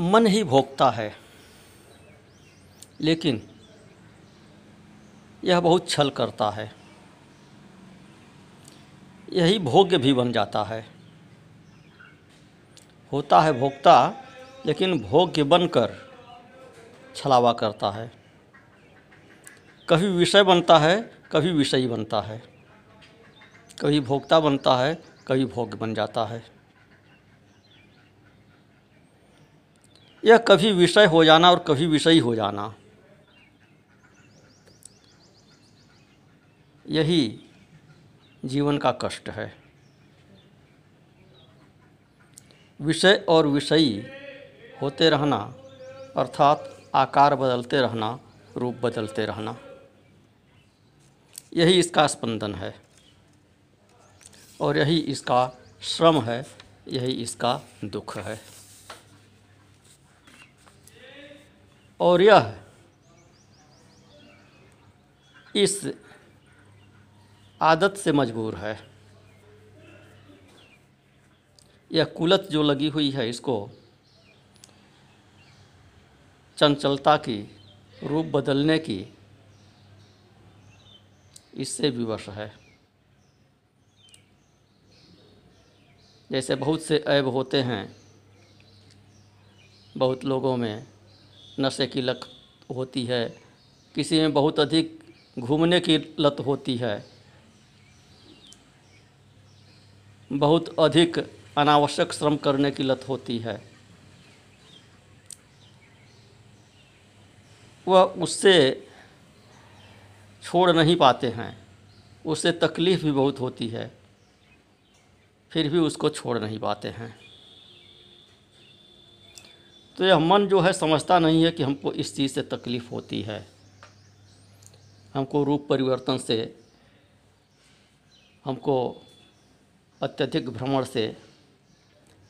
मन ही भोगता है। लेकिन यह बहुत छल करता है। यही भोग्य भी बन जाता है। होता है भोक्ता, लेकिन भोग्य बनकर छलावा करता है। कभी विषय बनता है, कभी विषयी बनता है। कभी भोक्ता बनता है, कभी भोग्य बन जाता है। यह कभी विषय हो जाना और कभी विषयी हो जाना। यही जीवन का कष्ट है। विषय और विषयी होते रहना, अर्थात आकार बदलते रहना, रूप बदलते रहना, यही इसका स्पंदन है। और यही इसका श्रम है, यही इसका दुख है। और यह इस आदत से मजबूर है। यह कुलत जो लगी हुई है, इसको चंचलता की, रूप बदलने की, इससे विवश है। जैसे बहुत से ऐब होते हैं, बहुत लोगों में नशे की लत होती है। किसी में बहुत अधिक घूमने की लत होती है। बहुत अधिक अनावश्यक श्रम करने की लत होती है। वह उससे छोड़ नहीं पाते हैं। उससे तकलीफ़ भी बहुत होती है। फिर भी उसको छोड़ नहीं पाते हैं। तो यह मन जो है समझता नहीं है कि हमको इस चीज़ से तकलीफ़ होती है। हमको रूप परिवर्तन से, हमको अत्यधिक भ्रमण से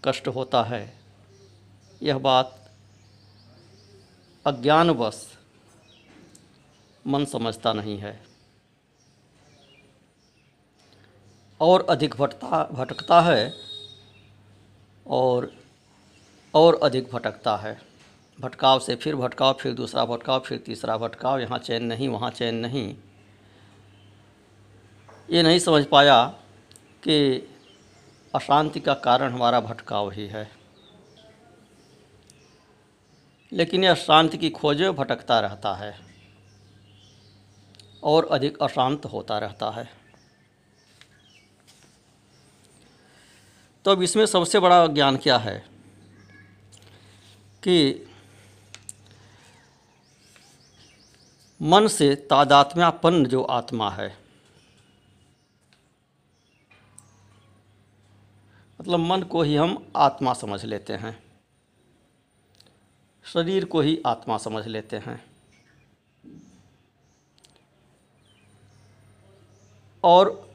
कष्ट होता है। यह बात अज्ञानवश मन समझता नहीं है। और अधिक भटता, भटकता है और और अधिक भटकता है। भटकाव से फिर भटकाव, फिर दूसरा भटकाव, फिर तीसरा भटकाव, यहाँ चैन नहीं, वहाँ चैन नहीं। ये नहीं समझ पाया कि अशांति का कारण हमारा भटकाव ही है। लेकिन यह शांति की खोज भटकता रहता है और अधिक अशांत होता रहता है। तो अब इसमें सबसे बड़ा ज्ञान क्या है? कि मन से तादात्म्यापन्न जो आत्मा है मतलब मन को ही हम आत्मा समझ लेते हैं, शरीर को ही आत्मा समझ लेते हैं, और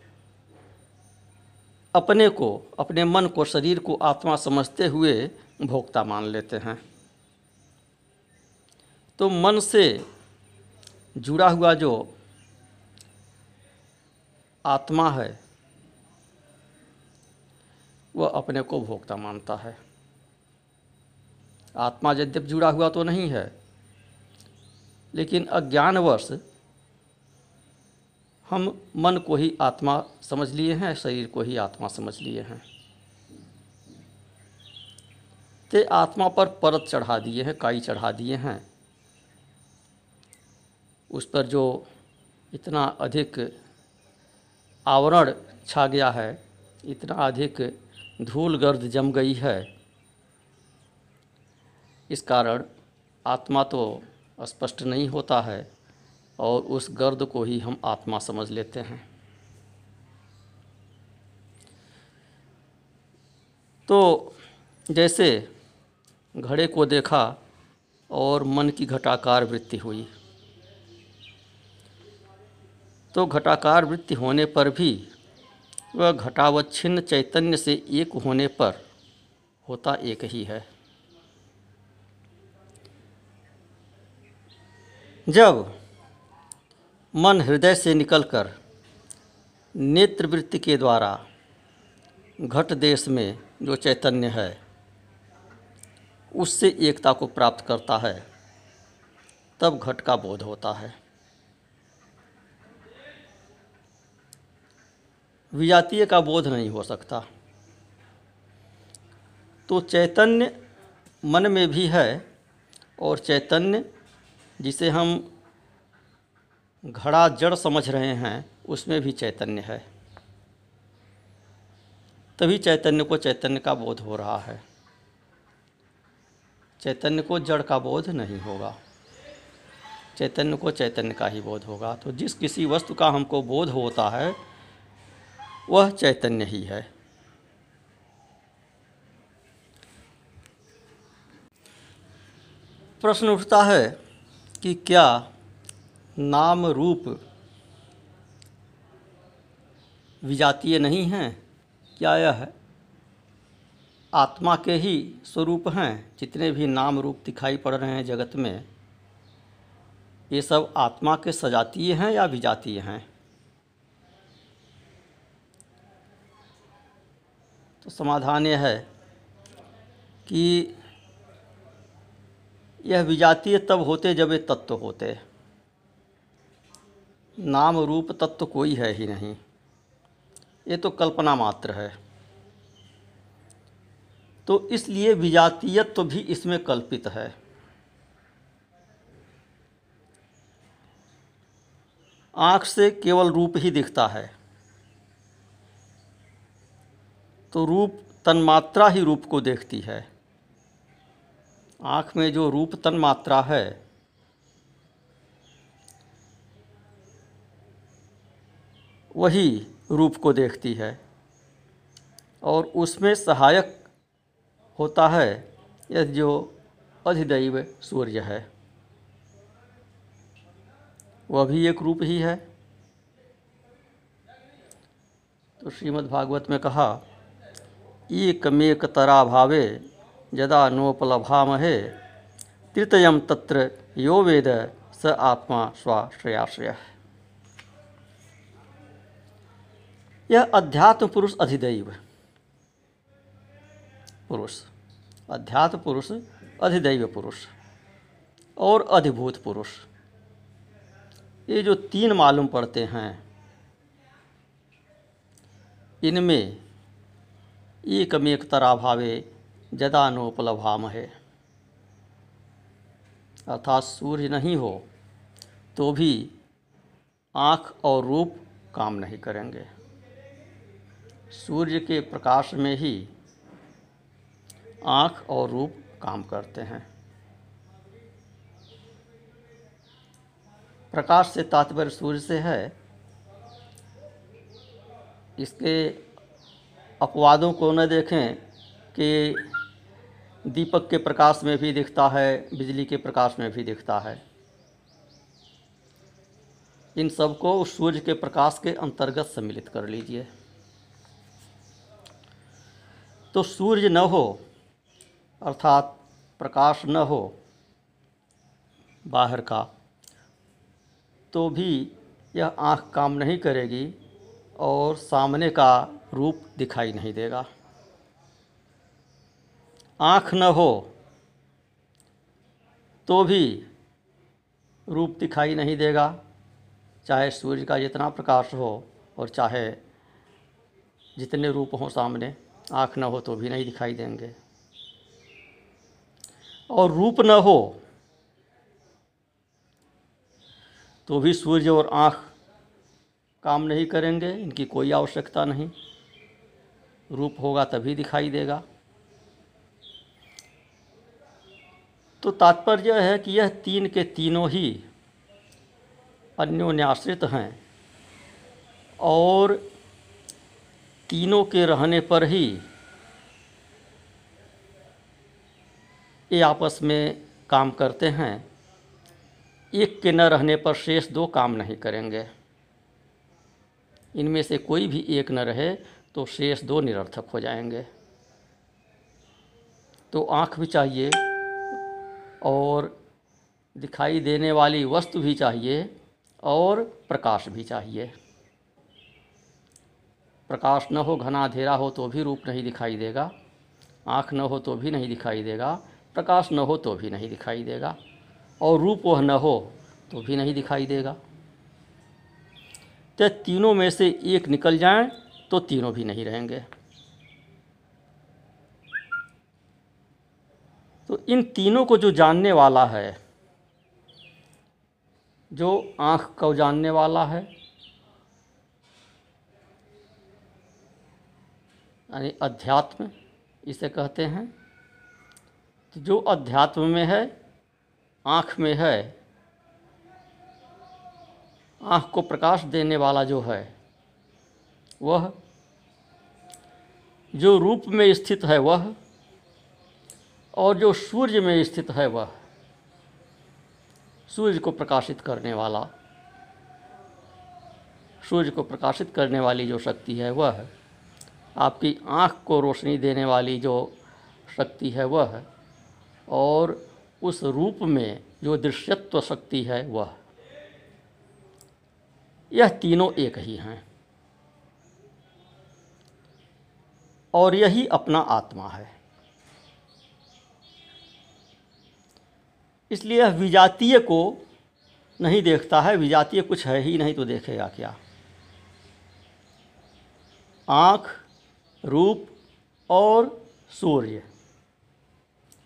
अपने को, अपने मन को, शरीर को आत्मा समझते हुए भोक्ता मान लेते हैं। तो मन से जुड़ा हुआ जो आत्मा है, वह अपने को भोक्ता मानता है। आत्मा यद्यप जुड़ा हुआ तो नहीं है, लेकिन अज्ञानवश हम मन को ही आत्मा समझ लिए हैं, शरीर को ही आत्मा समझ लिए हैं। ते आत्मा पर परत चढ़ा दिए हैं, काई चढ़ा दिए हैं। उस पर जो इतना अधिक आवरण छा गया है, इतना अधिक धूल गर्द जम गई है, इस कारण आत्मा तो स्पष्ट नहीं होता है और उस गर्द को ही हम आत्मा समझ लेते हैं। तो जैसे घड़े को देखा और मन की घटाकार वृत्ति हुई। तो घटाकार वृत्ति होने पर भी वह घटावच्छिन्न चैतन्य से एक होने पर होता एक ही है। जब मन हृदय से निकलकर नेत्र वृत्ति के द्वारा घट देश में जो चैतन्य है, उससे एकता को प्राप्त करता है, तब घट का बोध होता है। विजातीय का बोध नहीं हो सकता। तो चैतन्य मन में भी है और चैतन्य जिसे हम घड़ा जड़ समझ रहे हैं, उसमें भी चैतन्य है। तभी चैतन्य को चैतन्य का बोध हो रहा है। चैतन्य को जड़ का बोध नहीं होगा। चैतन्य को चैतन्य का ही बोध होगा। तो जिस किसी वस्तु का हमको बोध होता है वह चैतन्य ही है। प्रश्न उठता है कि क्या नाम रूप विजातीय नहीं हैं? क्या यह आत्मा के ही स्वरूप हैं? जितने भी नाम रूप दिखाई पड़ रहे हैं जगत में, ये सब आत्मा के सजातीय हैं या विजातीय हैं? तो समाधान यह है कि यह विजातीय तब होते जब ये तत्व होते। नाम रूप तत्व कोई है ही नहीं। ये तो कल्पना मात्र है। तो इसलिए विजातीयत्व तो भी इसमें कल्पित है। आँख से केवल रूप ही दिखता है। तो रूप तन्मात्रा ही रूप को देखती है। आँख में जो रूप तन्मात्रा है, वही रूप को देखती है और उसमें सहायक होता है यह जो अधिदैव सूर्य है। वह भी एक रूप ही है। तो श्रीमद् भागवत में कहा एकमेक तरा भावे, यदा नोपलभामहे। तृतयम तत्र यो वेद, स आत्मा स्वाश्रयाश्रय। यह अध्यात्म पुरुष अधिदैव। पुरुष। अध्यात्म पुरुष, अधिदैव पुरुष और अधिभूत पुरुष। ये जो तीन मालूम पड़ते हैं, इनमें एकमेक तराभावे जदानोपलभाम है अर्थात सूर्य नहीं हो तो भी आँख और रूप काम नहीं करेंगे। सूर्य के प्रकाश में ही आँख और रूप काम करते हैं। प्रकाश से तात्पर्य सूर्य से है। इसके अपवादों को न देखें कि दीपक के प्रकाश में भी दिखता है, बिजली के प्रकाश में भी दिखता है। इन सबको उस सूर्य के प्रकाश के अंतर्गत सम्मिलित कर लीजिए। तो सूर्य न हो, अर्थात प्रकाश न हो बाहर का तो भी यह आँख काम नहीं करेगी। और सामने का रूप दिखाई नहीं देगा। आँख न हो तो भी रूप दिखाई नहीं देगा, चाहे सूर्य का जितना प्रकाश हो और चाहे जितने रूप हों सामने, आँख न हो तो भी नहीं दिखाई देंगे। और रूप न हो तो भी सूर्य और आँख काम नहीं करेंगे, इनकी कोई आवश्यकता नहीं। रूप होगा तभी दिखाई देगा। तो तात्पर्य है कि यह तीन के तीनों ही अन्योन्याश्रित हैं और तीनों के रहने पर ही ये आपस में काम करते हैं। एक के न रहने पर शेष दो काम नहीं करेंगे। इनमें से कोई भी एक न रहे तो शेष दो निरर्थक हो जाएँगे। तो आँख भी चाहिए और दिखाई देने वाली वस्तु भी चाहिए और प्रकाश भी चाहिए। प्रकाश न हो, घना अंधेरा हो तो भी रूप नहीं दिखाई देगा। आँख न हो तो भी नहीं दिखाई देगा। प्रकाश न हो तो भी नहीं दिखाई देगा। और रूप वह न हो तो भी नहीं दिखाई देगा। तो तीनों में से एक निकल जाए तो तीनों भी नहीं रहेंगे। तो इन तीनों को जो जानने वाला है, जो आँख को जानने वाला है, यानी अध्यात्म, इसे कहते हैं तो जो अध्यात्म में है, आँख में है आँख को प्रकाश देने वाला जो है, वह जो रूप में स्थित है वह, और जो सूर्य में स्थित है वह, सूर्य को प्रकाशित करने वाला, सूर्य को प्रकाशित करने वाली जो शक्ति है वह, आपकी आँख को रोशनी देने वाली जो शक्ति है वह, और उस रूप में जो दृश्यत्व शक्ति है वह। यह तीनों एक ही हैं। और यही अपना आत्मा है। इसलिए यह विजातीय को नहीं देखता है। विजातीय कुछ है ही नहीं तो देखेगा क्या? आँख, रूप और सूर्य।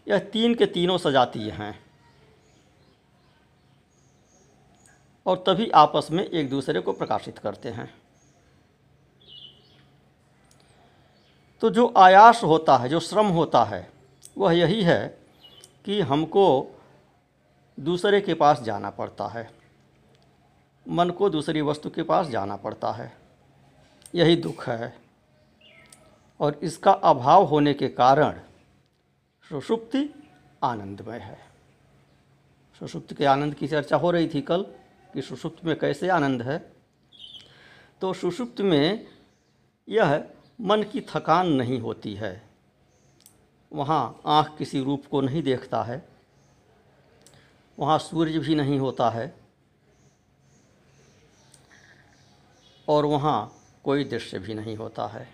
यह तीन के तीनों सजातीय हैं। और तभी आपस में एक दूसरे को प्रकाशित करते हैं। तो जो आयास होता है, जो श्रम होता है, वह यही है कि हमको दूसरे के पास जाना पड़ता है। मन को दूसरी वस्तु के पास जाना पड़ता है। यही दुख है। और इसका अभाव होने के कारण सुषुप्ति आनंदमय है। सुषुप्त के आनंद की चर्चा हो रही थी कल। कि सुषुप्त में कैसे आनंद है? तो सुषुप्त में यह मन की थकान नहीं होती है। वहाँ आँख किसी रूप को नहीं देखता है। वहाँ सूर्य भी नहीं होता है। और वहाँ कोई दृश्य भी नहीं होता है।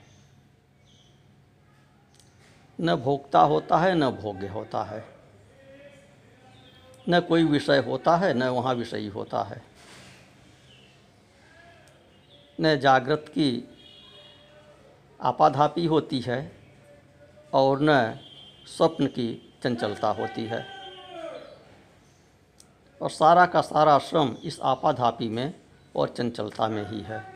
न भोक्ता होता है, न भोग्य होता है। न कोई विषय होता है, न वहाँ विषयी होता है। न जागृत की आपाधापी होती है और न स्वप्न की चंचलता होती है। और सारा का सारा श्रम इस आपाधापी में और चंचलता में ही है।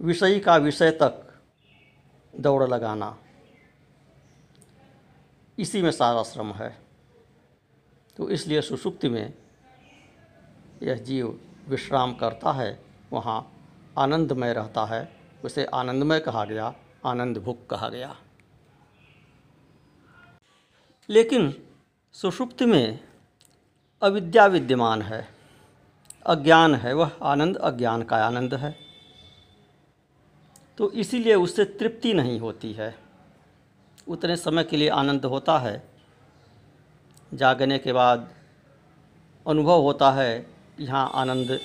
विषयी का विषय तक दौड़ लगाना। इसी में सारा श्रम है। तो इसलिए सुषुप्ति में यह जीव विश्राम करता है, वहाँ आनंदमय रहता है। उसे आनंदमय कहा गया आनंद भुक कहा गया। लेकिन सुषुप्ति में अविद्या विद्यमान है। अज्ञान है, वह आनंद, अज्ञान का आनंद है। तो इसीलिए उससे तृप्ति नहीं होती है। उतने समय के लिए आनंद होता है। जागने के बाद अनुभव होता है, यहाँ आनंद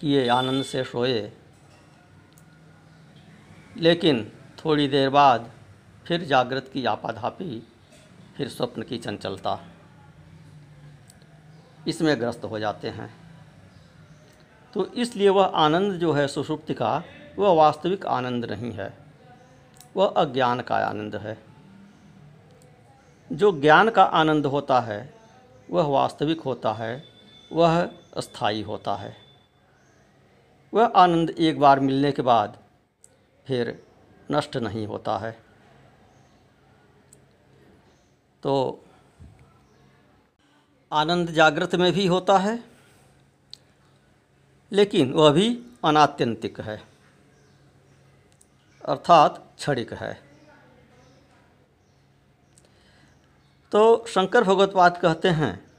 किए, आनंद से सोए। लेकिन थोड़ी देर बाद फिर जागृत की आपाधापी, फिर स्वप्न की चंचलता। इसमें ग्रस्त हो जाते हैं। तो इसलिए वह आनंद जो है सुषुप्ति का, वह वास्तविक आनंद नहीं है। वह अज्ञान का आनंद है। जो ज्ञान का आनंद होता है, वह वास्तविक होता है, वह स्थायी होता है। वह आनंद एक बार मिलने के बाद फिर नष्ट नहीं होता है। तो आनंद जागृत में भी होता है, लेकिन वह भी अनात्यंतिक है। अर्थात क्षणिक है। तो शंकर भगवतपाद कहते हैं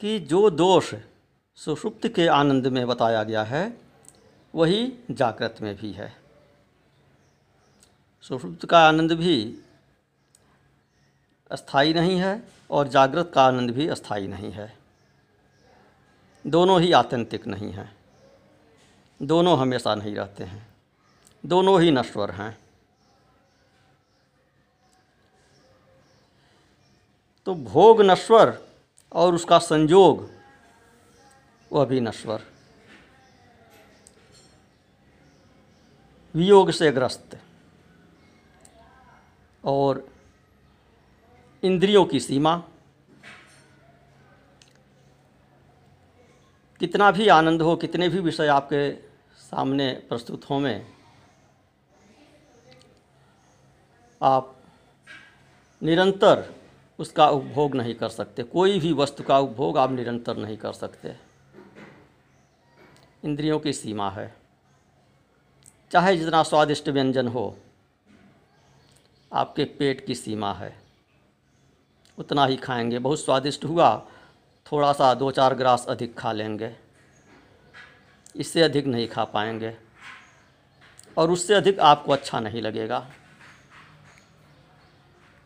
कि जो दोष सुषुप्त के आनंद में बताया गया है, वही जागृत में भी है। सुषुप्त का आनंद भी अस्थाई नहीं है और जागृत का आनंद भी अस्थाई नहीं है। दोनों ही आत्यंतिक नहीं हैं। दोनों हमेशा नहीं रहते हैं। दोनों ही नश्वर हैं। तो भोग नश्वर और उसका संयोग वह भी नश्वर। वियोग से ग्रस्त और इंद्रियों की सीमा। कितना भी आनंद हो, कितने भी विषय आपके सामने प्रस्तुत हों में आप निरंतर उसका उपभोग नहीं कर सकते। कोई भी वस्तु का उपभोग आप निरंतर नहीं कर सकते। इंद्रियों की सीमा है। चाहे जितना स्वादिष्ट व्यंजन हो, आपके पेट की सीमा है। उतना ही खाएँगे। बहुत स्वादिष्ट हुआ थोड़ा सा दो चार ग्रास अधिक खा लेंगे। इससे अधिक नहीं खा पाएँगे। और उससे अधिक आपको अच्छा नहीं लगेगा।